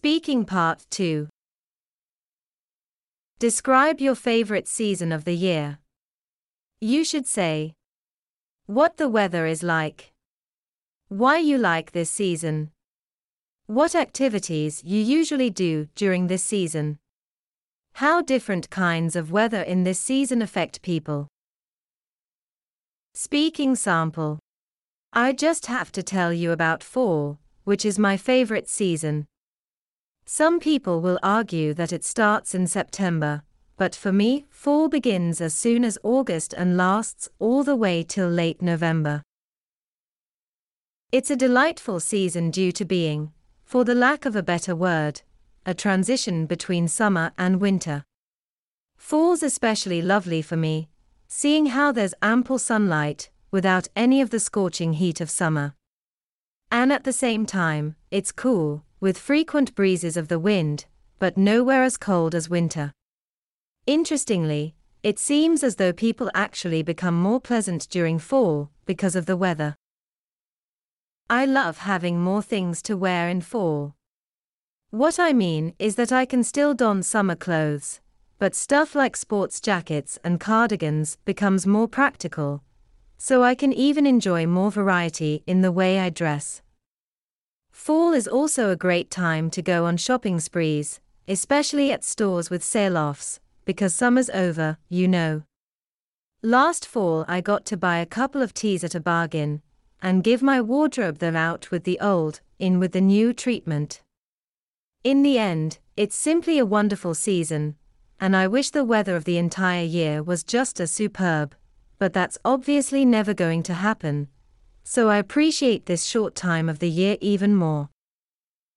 Speaking Part 2 Describe your favorite season of the year. You should say what the weather is like, why you like this season, what activities you usually do during this season, how different kinds of weather in this season affect people. Speaking sample I just have to tell you about fall, which is my favorite season. Some people will argue that it starts in September, but for me, fall begins as soon as August and lasts all the way till late November. It's a delightful season due to being, for the lack of a better word, a transition between summer and winter. Fall's especially lovely for me, seeing how there's ample sunlight, without any of the scorching heat of summer. And at the same time, it's cool, with frequent breezes of the wind, but nowhere as cold as winter. Interestingly, it seems as though people actually become more pleasant during fall because of the weather. I love having more things to wear in fall. What I mean is that I can still don summer clothes, but stuff like sports jackets and cardigans becomes more practical, so I can even enjoy more variety in the way I dress. Fall is also a great time to go on shopping sprees, especially at stores with sale offs, because summer's over, you know. Last fall, I got to buy a couple of tees at a bargain, and give my wardrobe the out with the old, in with the new treatment. In the end, it's simply a wonderful season, and I wish the weather of the entire year was just as superb, but that's obviously never going to happen, so I appreciate this short time of the year even more.